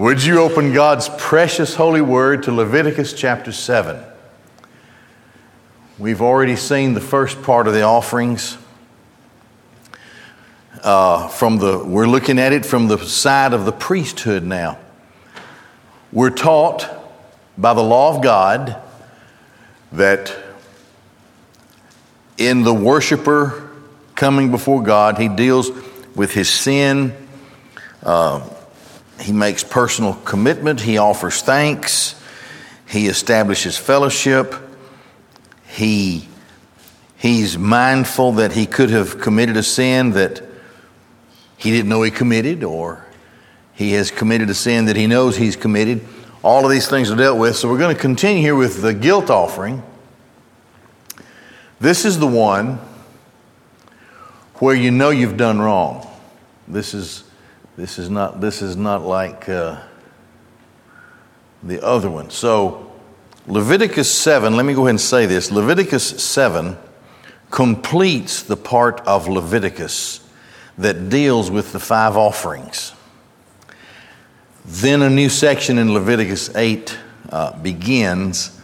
Would you open God's precious holy word to Leviticus chapter 7? We've already seen the first part of the offerings. Uh, from the, we're looking at it from the side of the priesthood now. We're taught by the law of God that in the worshiper coming before God, he deals with his sin. Uh, he makes personal commitment. He offers thanks. He establishes fellowship. He, he's mindful that he could have committed a sin that he didn't know he committed, or he has committed a sin that he knows he's committed. All of these things are dealt with. So we're going to continue here with the guilt offering. This is the one where you know you've done wrong. This is, this is, not, this is not like uh, the other one. So, Leviticus 7, let me go ahead and say this Leviticus 7 completes the part of Leviticus that deals with the five offerings. Then a new section in Leviticus 8 uh, begins.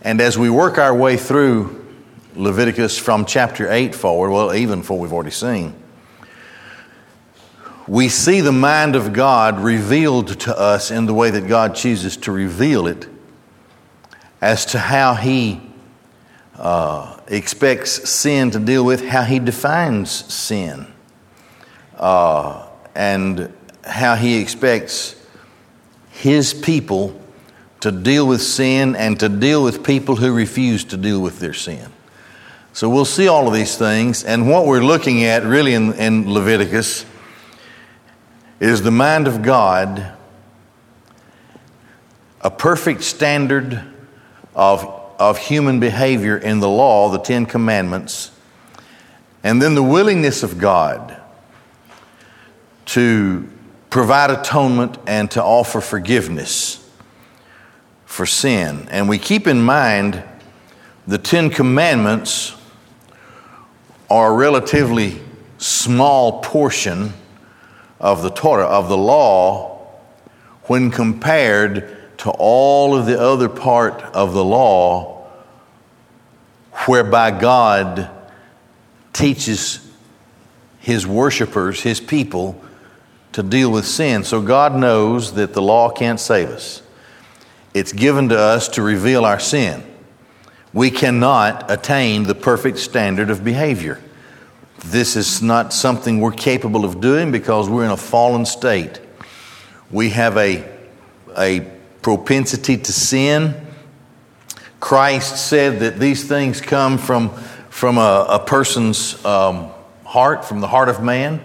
And as we work our way through Leviticus from chapter 8 forward, well, even for we've already seen, we see the mind of God revealed to us in the way that God chooses to reveal it as to how He uh, expects sin to deal with, how He defines sin, uh, and how He expects His people to deal with sin and to deal with people who refuse to deal with their sin. So we'll see all of these things, and what we're looking at really in, in Leviticus is the mind of God a perfect standard of, of human behavior in the law, the Ten Commandments, and then the willingness of God to provide atonement and to offer forgiveness for sin. And we keep in mind the Ten Commandments are a relatively small portion of the Torah, of the law, when compared to all of the other part of the law whereby God teaches his worshipers, his people, to deal with sin. So God knows that the law can't save us. It's given to us to reveal our sin. We cannot attain the perfect standard of behavior. This is not something we're capable of doing because we're in a fallen state. We have a, a propensity to sin. Christ said that these things come from, from a, a person's um, heart, from the heart of man.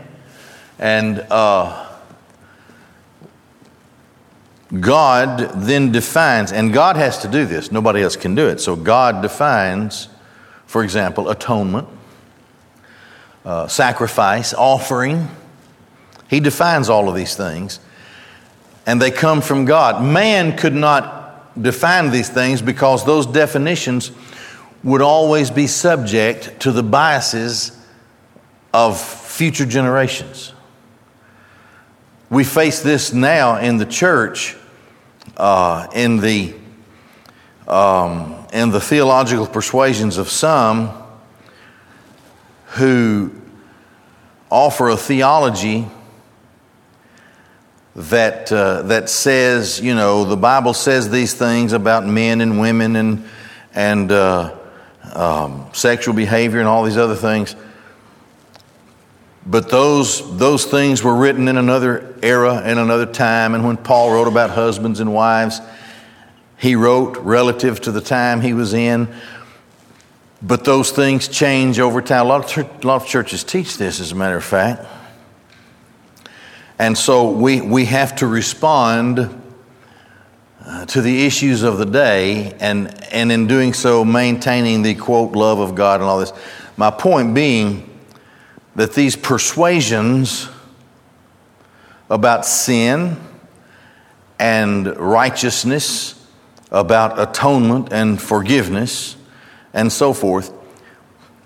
And uh, God then defines, and God has to do this, nobody else can do it. So God defines, for example, atonement uh, sacrifice, offering. He defines all of these things, and they come from God. Man could not define these things because those definitions would always be subject to the biases of future generations. We face this now in the church, uh, in the um, in the theological persuasions of some who offer a theology that, uh, that says, you know, the Bible says these things about men and women and, and uh, um, sexual behavior and all these other things. But those, those things were written in another era, and another time. And when Paul wrote about husbands and wives, he wrote relative to the time he was in. But those things change over time. A lot of, a lot of churches teach this, as a matter of fact. And so we, we have to respond uh, to the issues of the day, and, and in doing so, maintaining the quote, love of God and all this. My point being that these persuasions about sin and righteousness, about atonement and forgiveness, and so forth.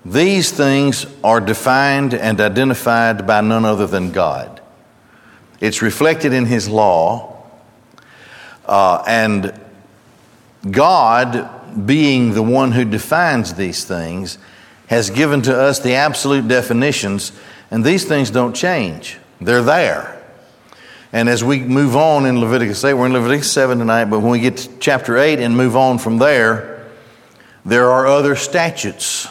These things are defined and identified by none other than God. It's reflected in His law, Uh, and God, being the one who defines these things, has given to us the absolute definitions, and these things don't change. They're there. And as we move on in Leviticus 8, we're in Leviticus 7 tonight, but when we get to chapter 8 and move on from there, there are other statutes.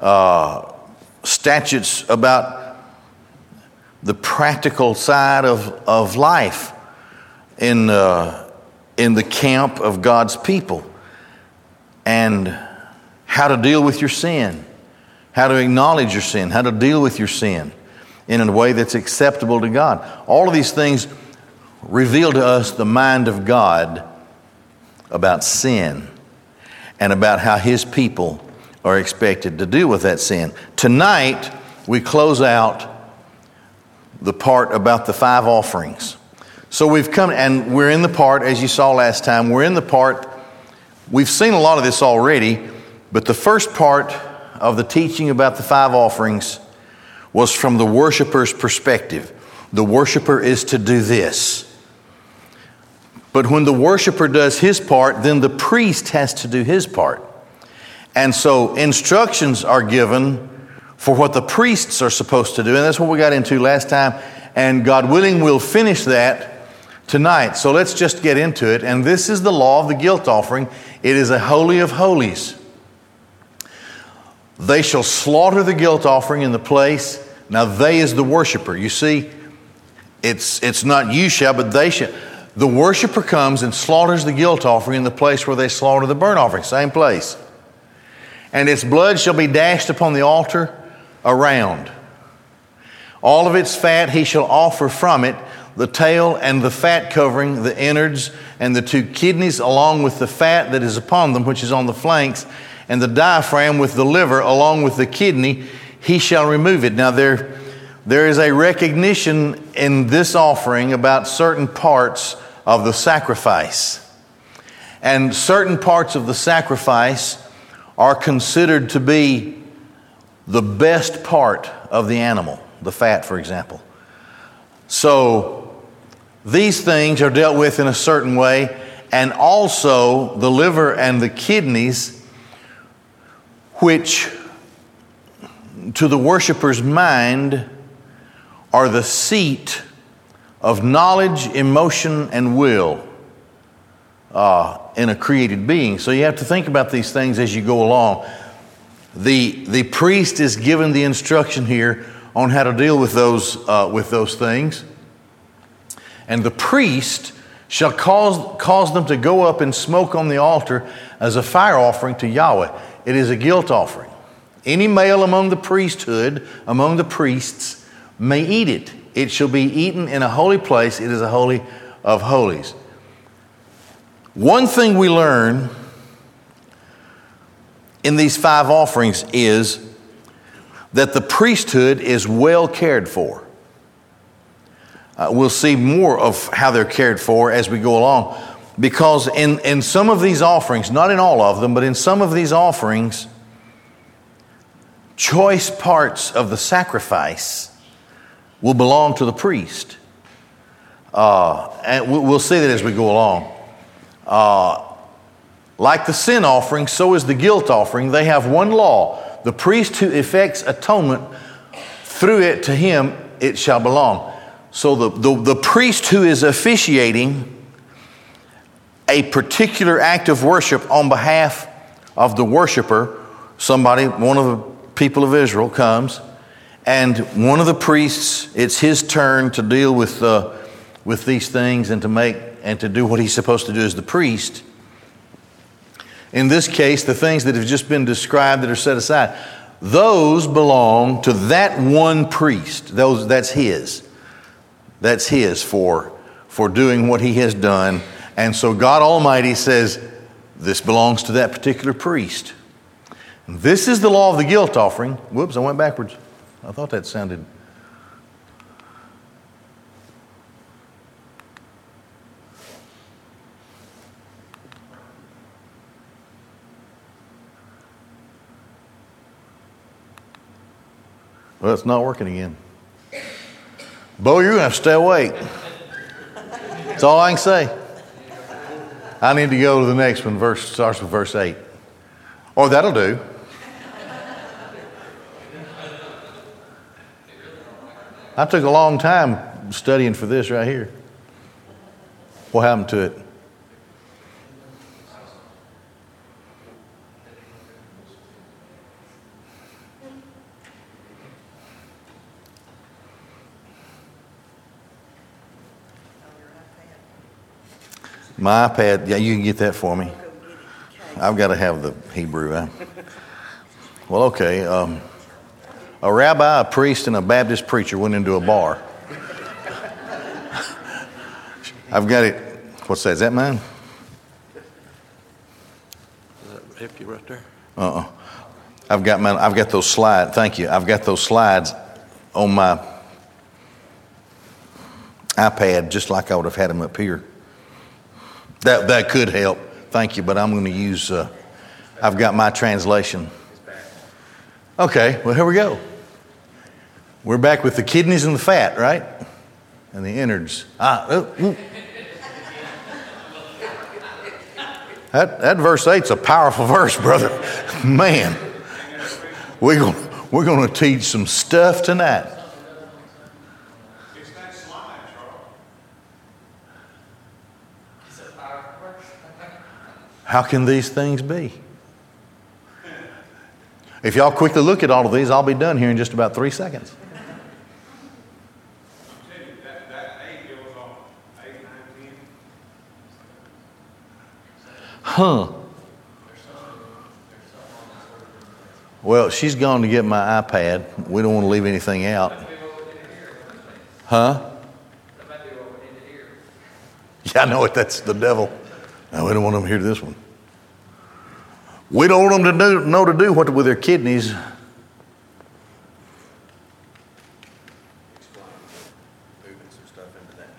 Uh, statutes about the practical side of, of life in, uh, in the camp of God's people and how to deal with your sin, how to acknowledge your sin, how to deal with your sin in a way that's acceptable to God. All of these things reveal to us the mind of God about sin and about how His people are expected to deal with that sin. Tonight, we close out the part about the five offerings. So we've come, and we're in the part, as you saw last time, we're in the part, we've seen a lot of this already, but the first part of the teaching about the five offerings was from the worshiper's perspective. The worshiper is to do this. But when the worshiper does his part, then the priest has to do his part. And so instructions are given for what the priests are supposed to do. And that's what we got into last time. And God willing, we'll finish that tonight. So let's just get into it. And this is the law of the guilt offering it is a holy of holies. They shall slaughter the guilt offering in the place. Now, they is the worshiper. You see, it's, it's not you shall, but they shall. The worshiper comes and slaughters the guilt offering in the place where they slaughter the burnt offering, same place. And its blood shall be dashed upon the altar around. All of its fat he shall offer from it, the tail and the fat covering, the innards and the two kidneys, along with the fat that is upon them, which is on the flanks and the diaphragm with the liver along with the kidney, he shall remove it. Now, there, there is a recognition in this offering about certain parts of the sacrifice. And certain parts of the sacrifice are considered to be the best part of the animal, the fat, for example. So, these things are dealt with in a certain way, and also the liver and the kidneys which to the worshiper's mind are the seat of knowledge, emotion, and will uh, in a created being. So you have to think about these things as you go along. The, the priest is given the instruction here on how to deal with those, uh, with those things. And the priest shall cause, cause them to go up and smoke on the altar as a fire offering to Yahweh. It is a guilt offering. Any male among the priesthood, among the priests, may eat it. It shall be eaten in a holy place. It is a holy of holies. One thing we learn in these five offerings is that the priesthood is well cared for. Uh, we'll see more of how they're cared for as we go along. Because in, in some of these offerings, not in all of them, but in some of these offerings, choice parts of the sacrifice will belong to the priest. Uh, and we'll see that as we go along. Uh, like the sin offering, so is the guilt offering. They have one law. The priest who effects atonement through it to him, it shall belong. So the, the, the priest who is officiating a particular act of worship on behalf of the worshiper, somebody, one of the people of Israel comes, and one of the priests, it's his turn to deal with, uh, with these things and to make and to do what he's supposed to do as the priest. In this case, the things that have just been described that are set aside, those belong to that one priest. Those, that's his. That's his for, for doing what he has done and so God Almighty says, This belongs to that particular priest. This is the law of the guilt offering. Whoops, I went backwards. I thought that sounded. Well, it's not working again. Bo, you're going to have to stay awake. That's all I can say. I need to go to the next one. Verse starts with verse 8. Or that'll do. I took a long time studying for this right here. What happened to it? My iPad, yeah, you can get that for me. I've got to have the Hebrew. Well, okay. Um, a rabbi, a priest, and a Baptist preacher went into a bar. I've got it. What's that? Is that mine? Is that hefty right there? Uh uh I've got my, I've got those slides. Thank you. I've got those slides on my iPad, just like I would have had them up here. That that could help. Thank you, but I'm going to use. Uh, I've got my translation. Okay. Well, here we go. We're back with the kidneys and the fat, right? And the innards. Ah. Oh, that, that verse 8's a powerful verse, brother. Man, we're going we're going to teach some stuff tonight. How can these things be? If y'all quickly look at all of these, I'll be done here in just about three seconds. Huh. Well, she's gone to get my iPad. We don't want to leave anything out. Huh? Yeah, I know it. That's the devil. No, we don't want them to hear this one. We don't want them to do, know to do what with their kidneys.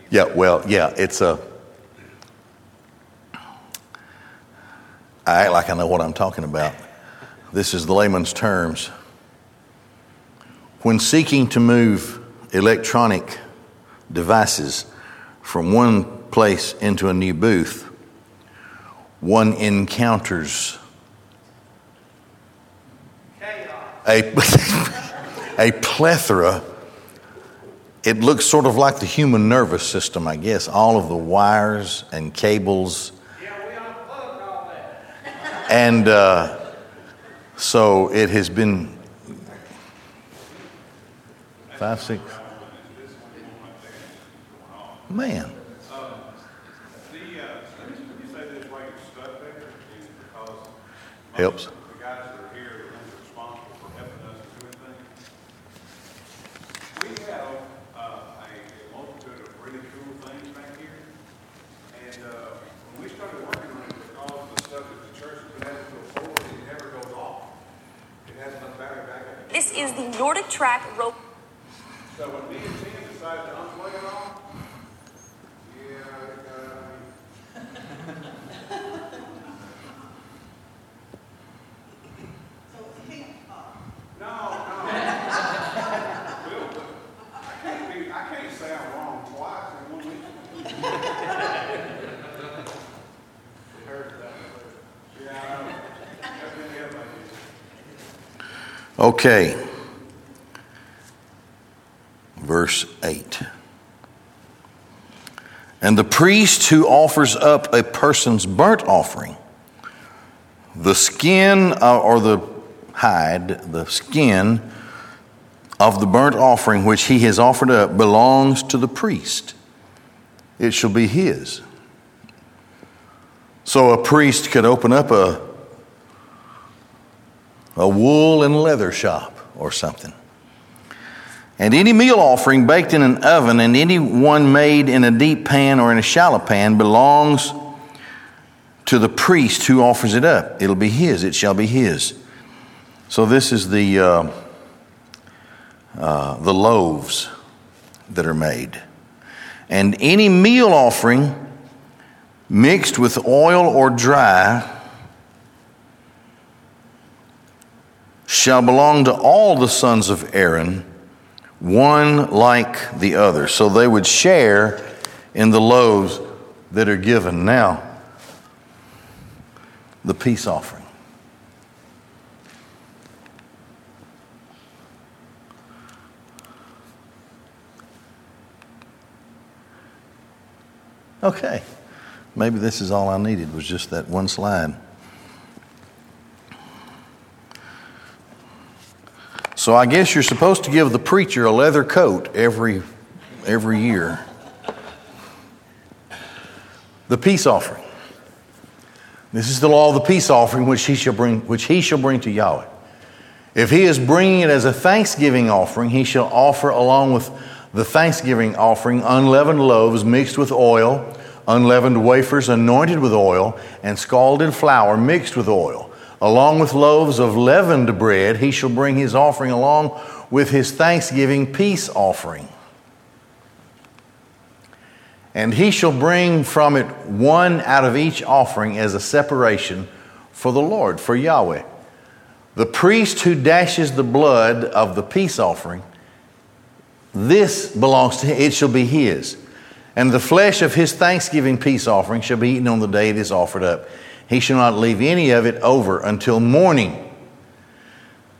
Yeah, well, yeah, it's a. I act like I know what I'm talking about. This is the layman's terms. When seeking to move electronic devices from one place into a new booth, one encounters a, a plethora. It looks sort of like the human nervous system, I guess. All of the wires and cables. And uh, so it has been five, six. Man. Helps. The guys that are here, the ones responsible for helping us do anything. We have, uh, a a multitude of really cool things back here. And, uh, when we started working on it, because of the stuff that the church has been able to afford, it never goes off. It has enough battery backup. This is the Nordic Track rope. So when me and Tim decided to unplug it all, yeah, it got, I mean, No, no. Will, I can't be, I can't say I'm wrong twice in one week. Heard that. Yeah, I know. Been the other. Okay. Verse 8. And the priest who offers up a person's burnt offering, the skin uh, or the hide, the skin of the burnt offering which he has offered up belongs to the priest. It shall be his. So a priest could open up a, a wool and leather shop or something. And any meal offering baked in an oven and any one made in a deep pan or in a shallow pan belongs to the priest who offers it up. It'll be his, it shall be his. So this is the, uh, uh, the loaves that are made. And any meal offering mixed with oil or dry shall belong to all the sons of Aaron, one like the other. So they would share in the loaves that are given. Now, the peace offering. Okay. Maybe this is all I needed was just that one slide. So I guess you're supposed to give the preacher a leather coat every every year. The peace offering. This is the law of the peace offering which he shall bring which he shall bring to Yahweh. If he is bringing it as a thanksgiving offering, he shall offer along with the thanksgiving offering unleavened loaves mixed with oil, unleavened wafers anointed with oil, and scalded flour mixed with oil. Along with loaves of leavened bread, he shall bring his offering along with his thanksgiving peace offering. And he shall bring from it one out of each offering as a separation for the Lord, for Yahweh. The priest who dashes the blood of the peace offering this belongs to him, it shall be his. And the flesh of his thanksgiving peace offering shall be eaten on the day it is offered up. He shall not leave any of it over until morning.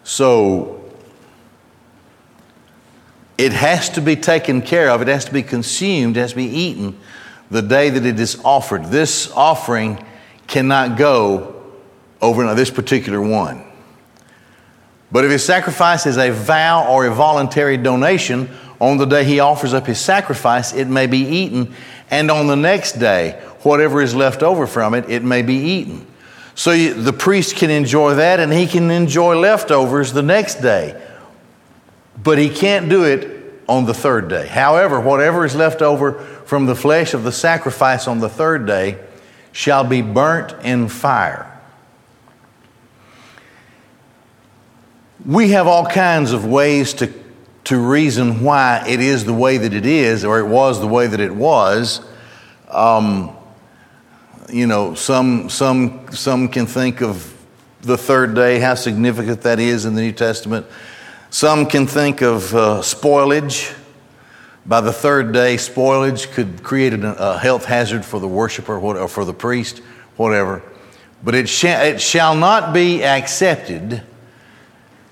So it has to be taken care of, it has to be consumed, it has to be eaten the day that it is offered. This offering cannot go over this particular one. But if his sacrifice is a vow or a voluntary donation, on the day he offers up his sacrifice, it may be eaten, and on the next day, whatever is left over from it, it may be eaten. So you, the priest can enjoy that, and he can enjoy leftovers the next day. But he can't do it on the third day. However, whatever is left over from the flesh of the sacrifice on the third day shall be burnt in fire. We have all kinds of ways to to reason why it is the way that it is, or it was the way that it was. Um, you know, some, some, some can think of the third day, how significant that is in the New Testament. Some can think of uh, spoilage. By the third day, spoilage could create a health hazard for the worshiper or for the priest, whatever. But it, sh- it shall not be accepted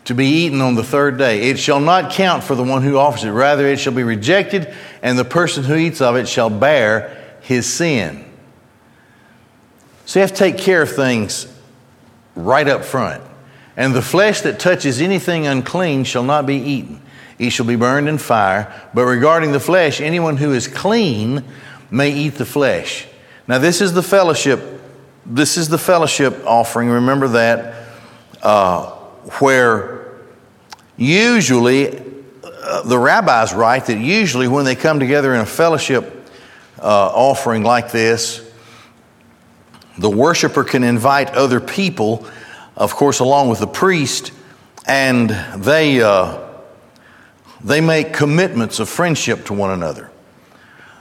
to be eaten on the third day. It shall not count for the one who offers it. Rather, it shall be rejected, and the person who eats of it shall bear his sin. So you have to take care of things right up front. And the flesh that touches anything unclean shall not be eaten. He shall be burned in fire. But regarding the flesh, anyone who is clean may eat the flesh. Now, this is the fellowship. This is the fellowship offering. Remember that. Uh, where usually uh, the rabbis write that usually when they come together in a fellowship uh, offering like this, the worshiper can invite other people, of course, along with the priest, and they, uh, they make commitments of friendship to one another.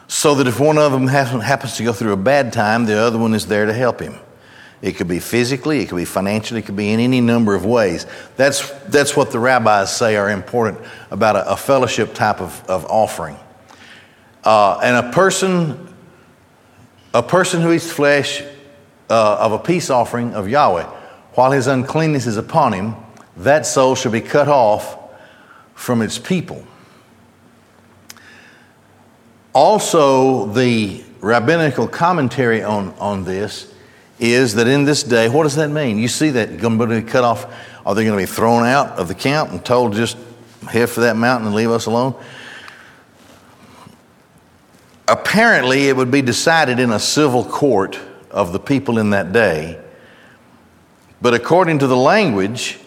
So that if one of them happens to go through a bad time, the other one is there to help him. It could be physically, it could be financially, it could be in any number of ways. That's, that's what the rabbis say are important about a, a fellowship type of, of offering. Uh, and a person, a person who eats flesh uh, of a peace offering of Yahweh, while his uncleanness is upon him, that soul shall be cut off from its people. Also, the rabbinical commentary on, on this is that in this day, what does that mean? You see that going to be cut off? Are they going to be thrown out of the camp and told just head for that mountain and leave us alone? Apparently, it would be decided in a civil court of the people in that day. But according to the language,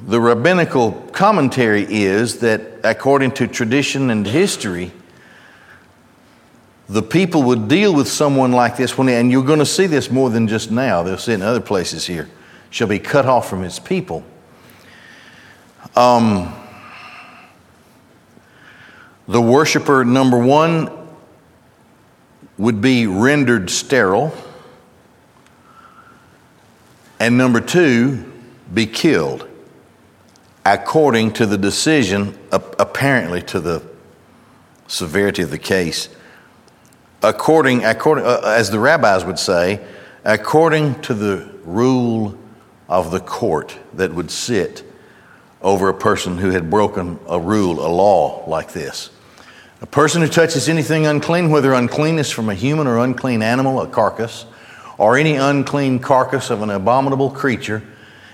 the rabbinical commentary is that according to tradition and history, the people would deal with someone like this when, and you're going to see this more than just now. They'll see it in other places here. Shall be cut off from his people. Um, the worshiper, number one, would be rendered sterile. And number two, be killed according to the decision, apparently to the severity of the case according, according uh, as the rabbis would say, according to the rule of the court that would sit over a person who had broken a rule, a law like this. A person who touches anything unclean, whether uncleanness from a human or unclean animal, a carcass, or any unclean carcass of an abominable creature,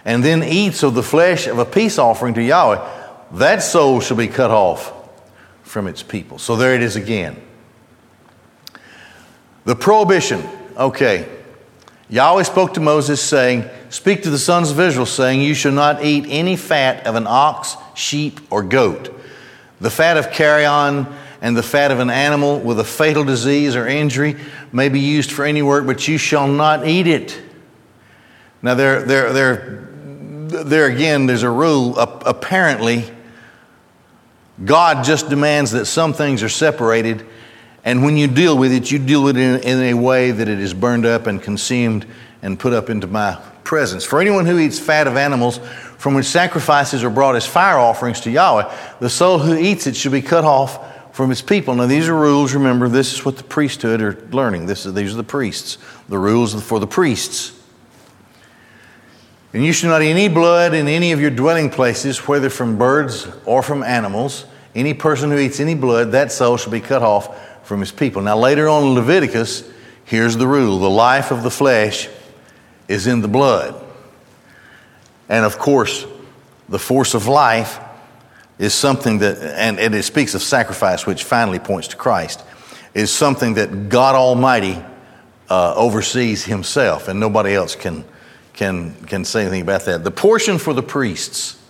and then eats of the flesh of a peace offering to Yahweh, that soul shall be cut off from its people. So there it is again. The prohibition, okay. Yahweh spoke to Moses, saying, Speak to the sons of Israel, saying, You shall not eat any fat of an ox, sheep, or goat. The fat of carrion and the fat of an animal with a fatal disease or injury may be used for any work, but you shall not eat it. Now, there, there, there, there again, there's a rule. Apparently, God just demands that some things are separated and when you deal with it, you deal with it in, in, a way that it is burned up and consumed and put up into my presence. For anyone who eats fat of animals from which sacrifices are brought as fire offerings to Yahweh, the soul who eats it should be cut off from his people. Now, these are rules. Remember, this is what the priesthood are learning. This is, these are the priests. The rules for the priests. And you shall not eat any blood in any of your dwelling places, whether from birds or from animals. Any person who eats any blood, that soul shall be cut off from his people. Now, later on in Leviticus, here's the rule the life of the flesh is in the blood. And of course, the force of life is something that, and, and it speaks of sacrifice, which finally points to Christ, is something that God Almighty uh, oversees himself, and nobody else can, can, can say anything about that. The portion for the priests.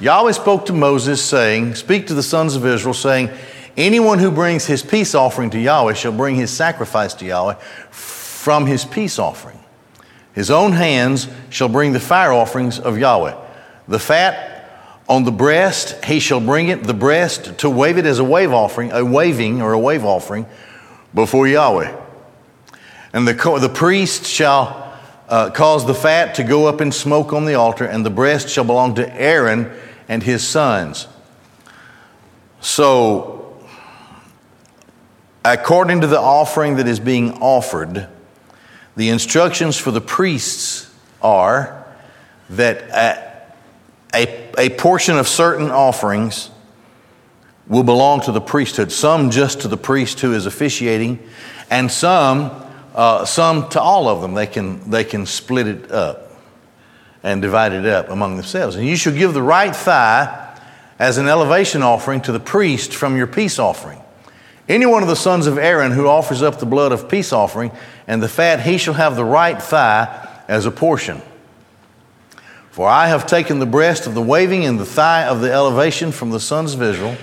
Yahweh spoke to Moses, saying, Speak to the sons of Israel, saying, Anyone who brings his peace offering to Yahweh shall bring his sacrifice to Yahweh from his peace offering. His own hands shall bring the fire offerings of Yahweh. The fat on the breast, he shall bring it, the breast, to wave it as a wave offering, a waving or a wave offering before Yahweh. And the, the priest shall uh, cause the fat to go up in smoke on the altar, and the breast shall belong to Aaron and his sons. So, according to the offering that is being offered, the instructions for the priests are that a, a, a, portion of certain offerings will belong to the priesthood, some just to the priest who is officiating, and some, uh, some to all of them. They can, they can split it up and divide it up among themselves. And you shall give the right thigh as an elevation offering to the priest from your peace offering. Any one of the sons of Aaron who offers up the blood of peace offering and the fat, he shall have the right thigh as a portion. For I have taken the breast of the waving and the thigh of the elevation from the sons of Israel,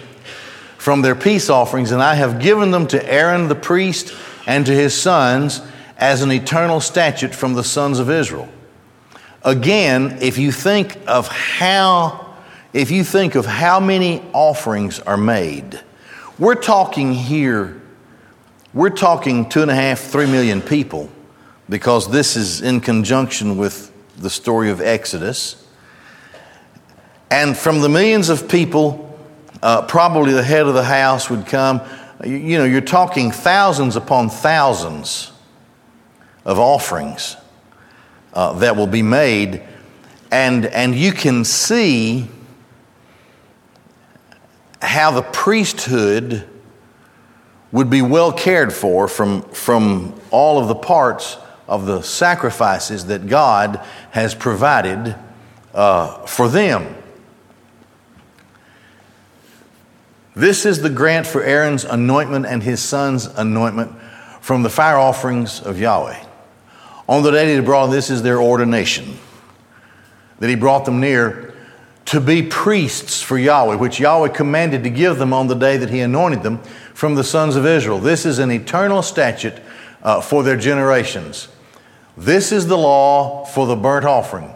from their peace offerings, and I have given them to Aaron the priest and to his sons as an eternal statute from the sons of Israel. Again, if you think of how, if you think of how many offerings are made, we're talking here, we're talking two and a half, three million people because this is in conjunction with the story of Exodus. And from the millions of people, uh, probably the head of the house would come. You, you know, you're talking thousands upon thousands of offerings uh, that will be made. And, and you can see how the priesthood would be well cared for from, from all of the parts of the sacrifices that God has provided uh, for them. This is the grant for Aaron's anointment and his son's anointment from the fire offerings of Yahweh. On the day that he brought this is their ordination, that he brought them near to be priests for Yahweh, which Yahweh commanded to give them on the day that He anointed them from the sons of Israel. This is an eternal statute uh, for their generations. This is the law for the burnt offering,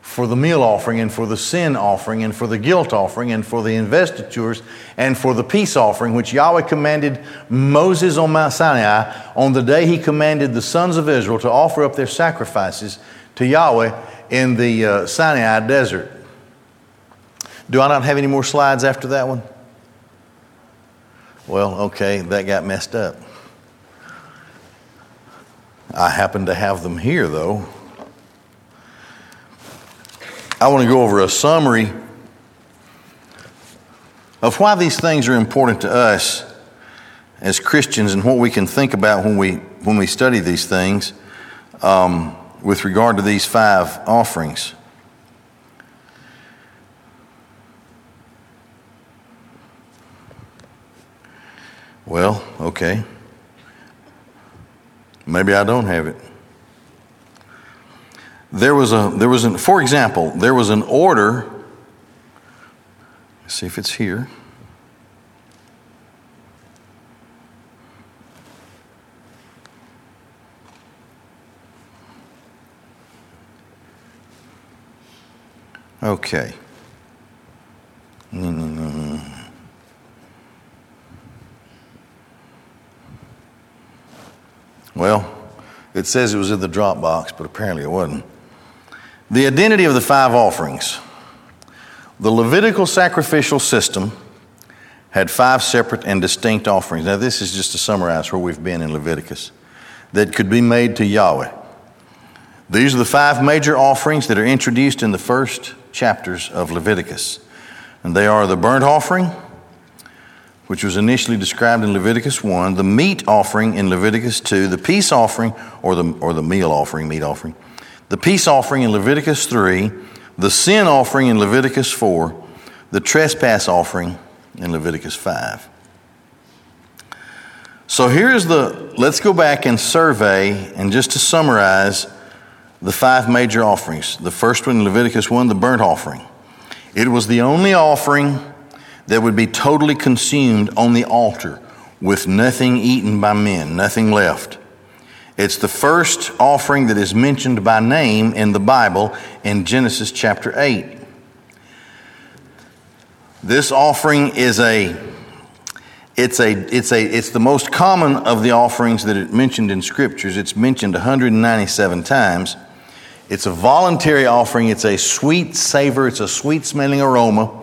for the meal offering, and for the sin offering, and for the guilt offering, and for the investitures, and for the peace offering, which Yahweh commanded Moses on Mount Sinai on the day He commanded the sons of Israel to offer up their sacrifices to Yahweh in the uh, Sinai desert. Do I not have any more slides after that one? Well, okay, that got messed up. I happen to have them here, though. I want to go over a summary of why these things are important to us as Christians and what we can think about when we, when we study these things um, with regard to these five offerings. Well, okay. Maybe I don't have it. There was a there was an for example, there was an order. Let's see if it's here. Okay. Well, it says it was in the drop box, but apparently it wasn't. The identity of the five offerings. The Levitical sacrificial system had five separate and distinct offerings. Now, this is just to summarize where we've been in Leviticus that could be made to Yahweh. These are the five major offerings that are introduced in the first chapters of Leviticus. And they are the burnt offering, which was initially described in Leviticus 1, the meat offering in Leviticus 2, the peace offering, or the, or the meal offering, meat offering, the peace offering in Leviticus 3, the sin offering in Leviticus 4, the trespass offering in Leviticus 5. So here's the, let's go back and survey, and just to summarize, the five major offerings. The first one in Leviticus 1, the burnt offering. It was the only offering that would be totally consumed on the altar with nothing eaten by men, nothing left. It's the first offering that is mentioned by name in the Bible in Genesis chapter 8. This offering is a it's a it's a it's the most common of the offerings that it mentioned in scriptures. It's mentioned 197 times. It's a voluntary offering. It's a sweet savor. It's a sweet smelling aroma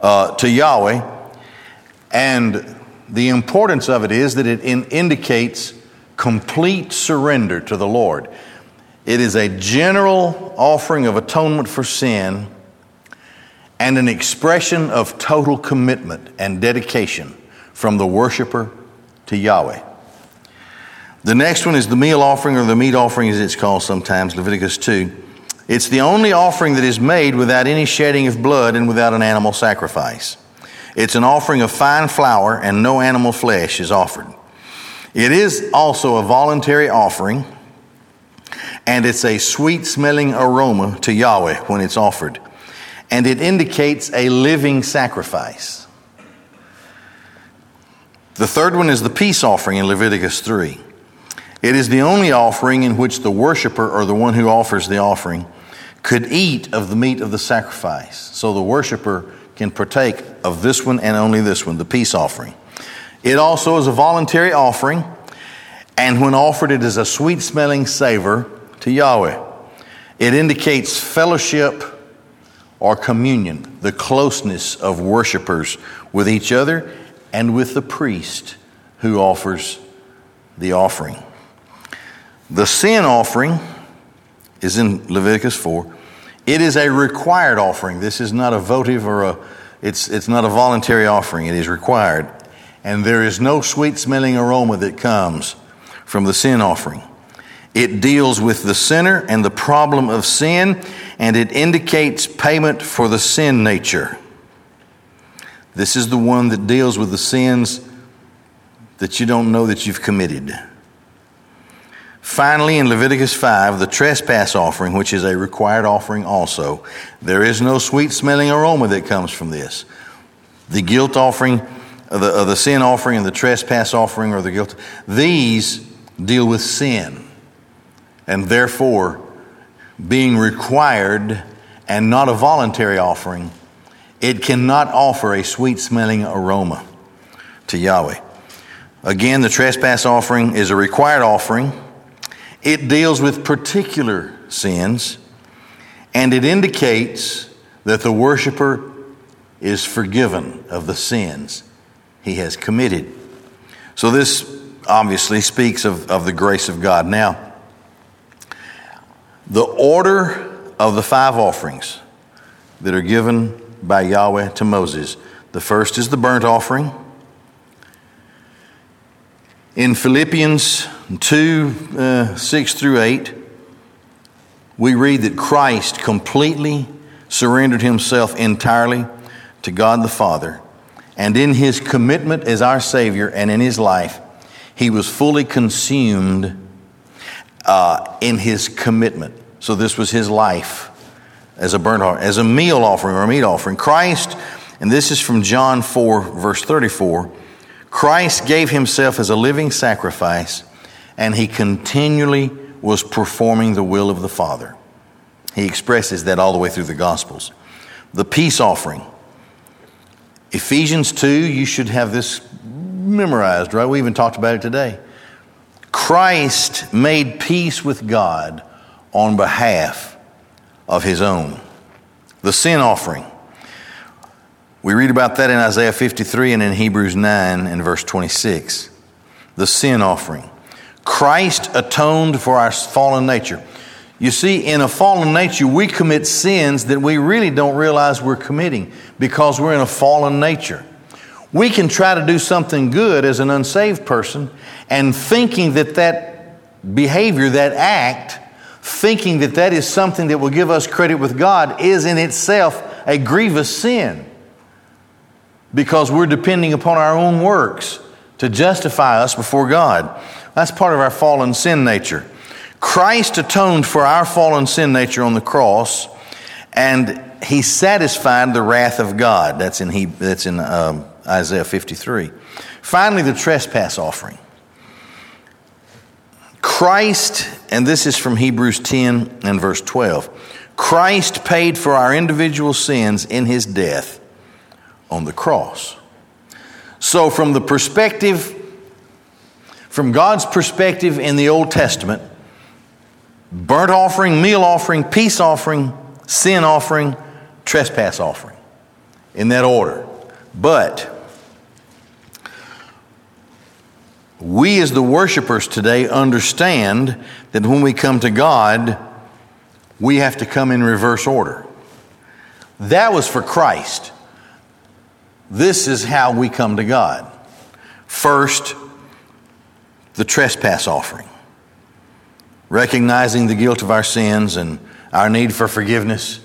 uh, to Yahweh. And the importance of it is that it in, indicates complete surrender to the Lord. It is a general offering of atonement for sin and an expression of total commitment and dedication from the worshiper to Yahweh. The next one is the meal offering, or the meat offering as it's called sometimes, Leviticus 2. It's the only offering that is made without any shedding of blood and without an animal sacrifice. It's an offering of fine flour, and no animal flesh is offered. It is also a voluntary offering, and it's a sweet smelling aroma to Yahweh when it's offered. And it indicates a living sacrifice. The third one is the peace offering in Leviticus 3. It is the only offering in which the worshiper or the one who offers the offering could eat of the meat of the sacrifice. So the worshiper can partake of this one and only this one, the peace offering. It also is a voluntary offering, and when offered, it is a sweet smelling savor to Yahweh. It indicates fellowship or communion, the closeness of worshipers with each other and with the priest who offers the offering. The sin offering is in Leviticus 4. It is a required offering. This is not a votive or a it's it's not a voluntary offering. It is required. And there is no sweet smelling aroma that comes from the sin offering. It deals with the sinner and the problem of sin, and it indicates payment for the sin nature. This is the one that deals with the sins that you don't know that you've committed. Finally, in Leviticus 5, the trespass offering, which is a required offering also, there is no sweet smelling aroma that comes from this. The guilt offering, uh, the, uh, the sin offering, and the trespass offering, or the guilt, these deal with sin. And therefore, being required and not a voluntary offering, it cannot offer a sweet smelling aroma to Yahweh. Again, the trespass offering is a required offering it deals with particular sins and it indicates that the worshiper is forgiven of the sins he has committed. So, this obviously speaks of, of the grace of God. Now, the order of the five offerings that are given by Yahweh to Moses. The first is the burnt offering. In Philippians 2 uh, 6 through 8, we read that Christ completely surrendered himself entirely to God the Father, and in his commitment as our Savior and in his life, he was fully consumed uh, in his commitment. So, this was his life as a burnt offering, as a meal offering or a meat offering. Christ, and this is from John 4, verse 34 Christ gave himself as a living sacrifice, and he continually was performing the will of the Father. He expresses that all the way through the Gospels. The peace offering. Ephesians 2, you should have this memorized, right? We even talked about it today. Christ made peace with God on behalf of his own. The sin offering. We read about that in Isaiah 53 and in Hebrews 9 and verse 26. The sin offering. Christ atoned for our fallen nature. You see, in a fallen nature, we commit sins that we really don't realize we're committing because we're in a fallen nature. We can try to do something good as an unsaved person and thinking that that behavior, that act, thinking that that is something that will give us credit with God is in itself a grievous sin because we're depending upon our own works to justify us before God. That's part of our fallen sin nature. Christ atoned for our fallen sin nature on the cross, and he satisfied the wrath of God. That's in, he, that's in um, Isaiah 53. Finally, the trespass offering. Christ, and this is from Hebrews 10 and verse 12, Christ paid for our individual sins in his death on the cross. So, from the perspective, from God's perspective in the Old Testament, burnt offering, meal offering, peace offering, sin offering, trespass offering, in that order. But we as the worshipers today understand that when we come to God, we have to come in reverse order. That was for Christ. This is how we come to God. First, the trespass offering, recognizing the guilt of our sins and our need for forgiveness,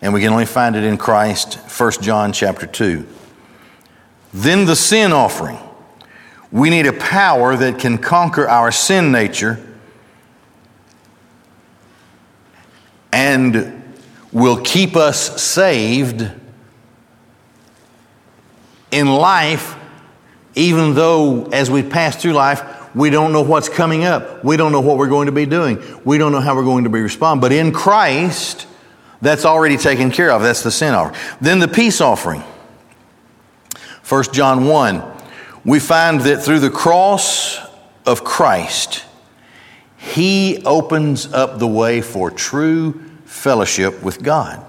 and we can only find it in Christ, 1 John chapter 2. Then the sin offering. We need a power that can conquer our sin nature and will keep us saved in life, even though as we pass through life, we don't know what's coming up. We don't know what we're going to be doing. We don't know how we're going to be responding. But in Christ, that's already taken care of. That's the sin offering. Then the peace offering. 1 John 1. We find that through the cross of Christ, He opens up the way for true fellowship with God.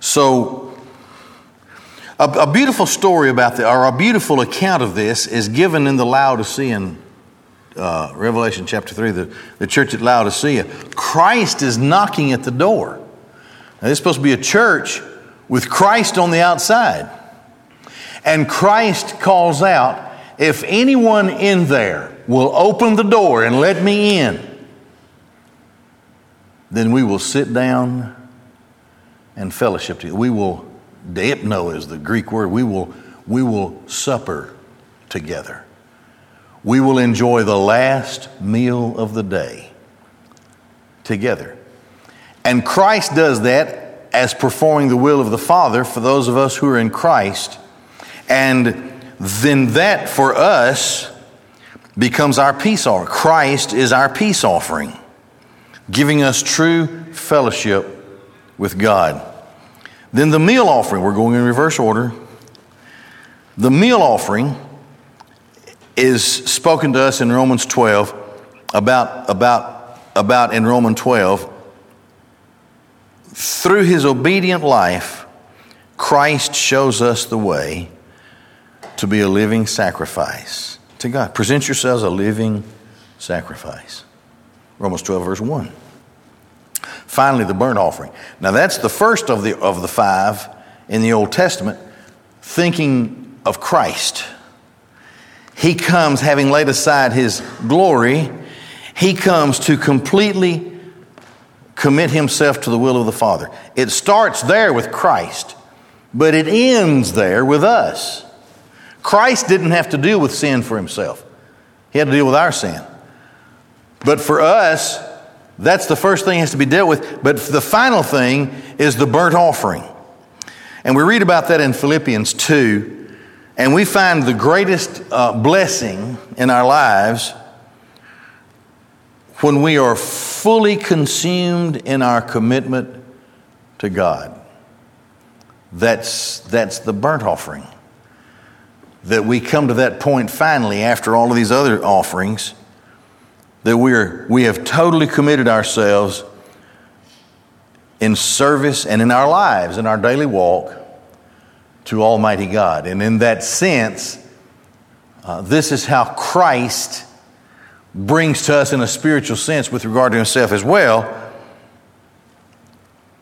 So, a, a beautiful story about the, or a beautiful account of this is given in the Laodicean uh, Revelation chapter 3, the, the church at Laodicea. Christ is knocking at the door. Now, this is supposed to be a church with Christ on the outside. And Christ calls out, If anyone in there will open the door and let me in, then we will sit down and fellowship together. We will Deipno is the Greek word. We will, we will supper together. We will enjoy the last meal of the day together. And Christ does that as performing the will of the Father for those of us who are in Christ. And then that for us becomes our peace offering. Christ is our peace offering, giving us true fellowship with God. Then the meal offering, we're going in reverse order. The meal offering is spoken to us in Romans 12 about, about, about in Romans 12. Through his obedient life, Christ shows us the way to be a living sacrifice to God. Present yourselves a living sacrifice. Romans 12, verse 1. Finally, the burnt offering. Now, that's the first of the, of the five in the Old Testament, thinking of Christ. He comes having laid aside his glory, he comes to completely commit himself to the will of the Father. It starts there with Christ, but it ends there with us. Christ didn't have to deal with sin for himself, he had to deal with our sin. But for us, that's the first thing has to be dealt with. But the final thing is the burnt offering. And we read about that in Philippians 2, and we find the greatest uh, blessing in our lives when we are fully consumed in our commitment to God. That's, that's the burnt offering. That we come to that point finally after all of these other offerings that we're, we have totally committed ourselves in service and in our lives, in our daily walk, to Almighty God. And in that sense, uh, this is how Christ brings to us, in a spiritual sense, with regard to Himself as well,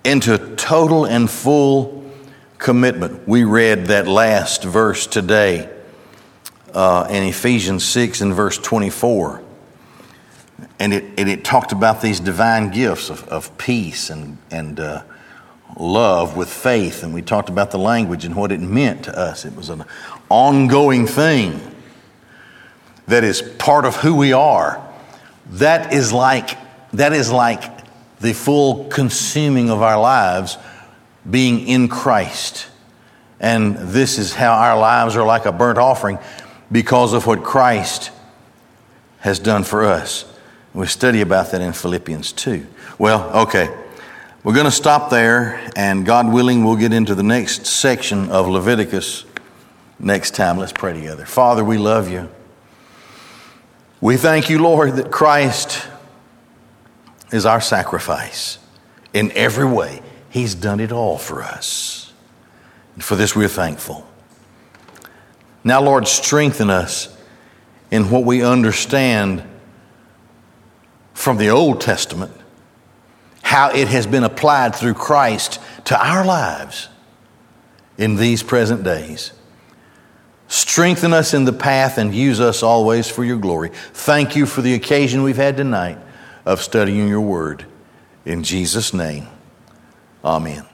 into total and full commitment. We read that last verse today uh, in Ephesians 6 and verse 24 and it, and it talked about these divine gifts of, of peace and, and uh, love with faith. And we talked about the language and what it meant to us. It was an ongoing thing that is part of who we are. That is like, that is like the full consuming of our lives being in Christ. And this is how our lives are like a burnt offering because of what Christ has done for us. We study about that in Philippians 2. Well, okay. We're going to stop there, and God willing, we'll get into the next section of Leviticus next time. Let's pray together. Father, we love you. We thank you, Lord, that Christ is our sacrifice in every way. He's done it all for us. And for this, we're thankful. Now, Lord, strengthen us in what we understand from the Old Testament, how it has been applied through Christ to our lives in these present days. Strengthen us in the path and use us always for your glory. Thank you for the occasion we've had tonight of studying your word. In Jesus' name, amen.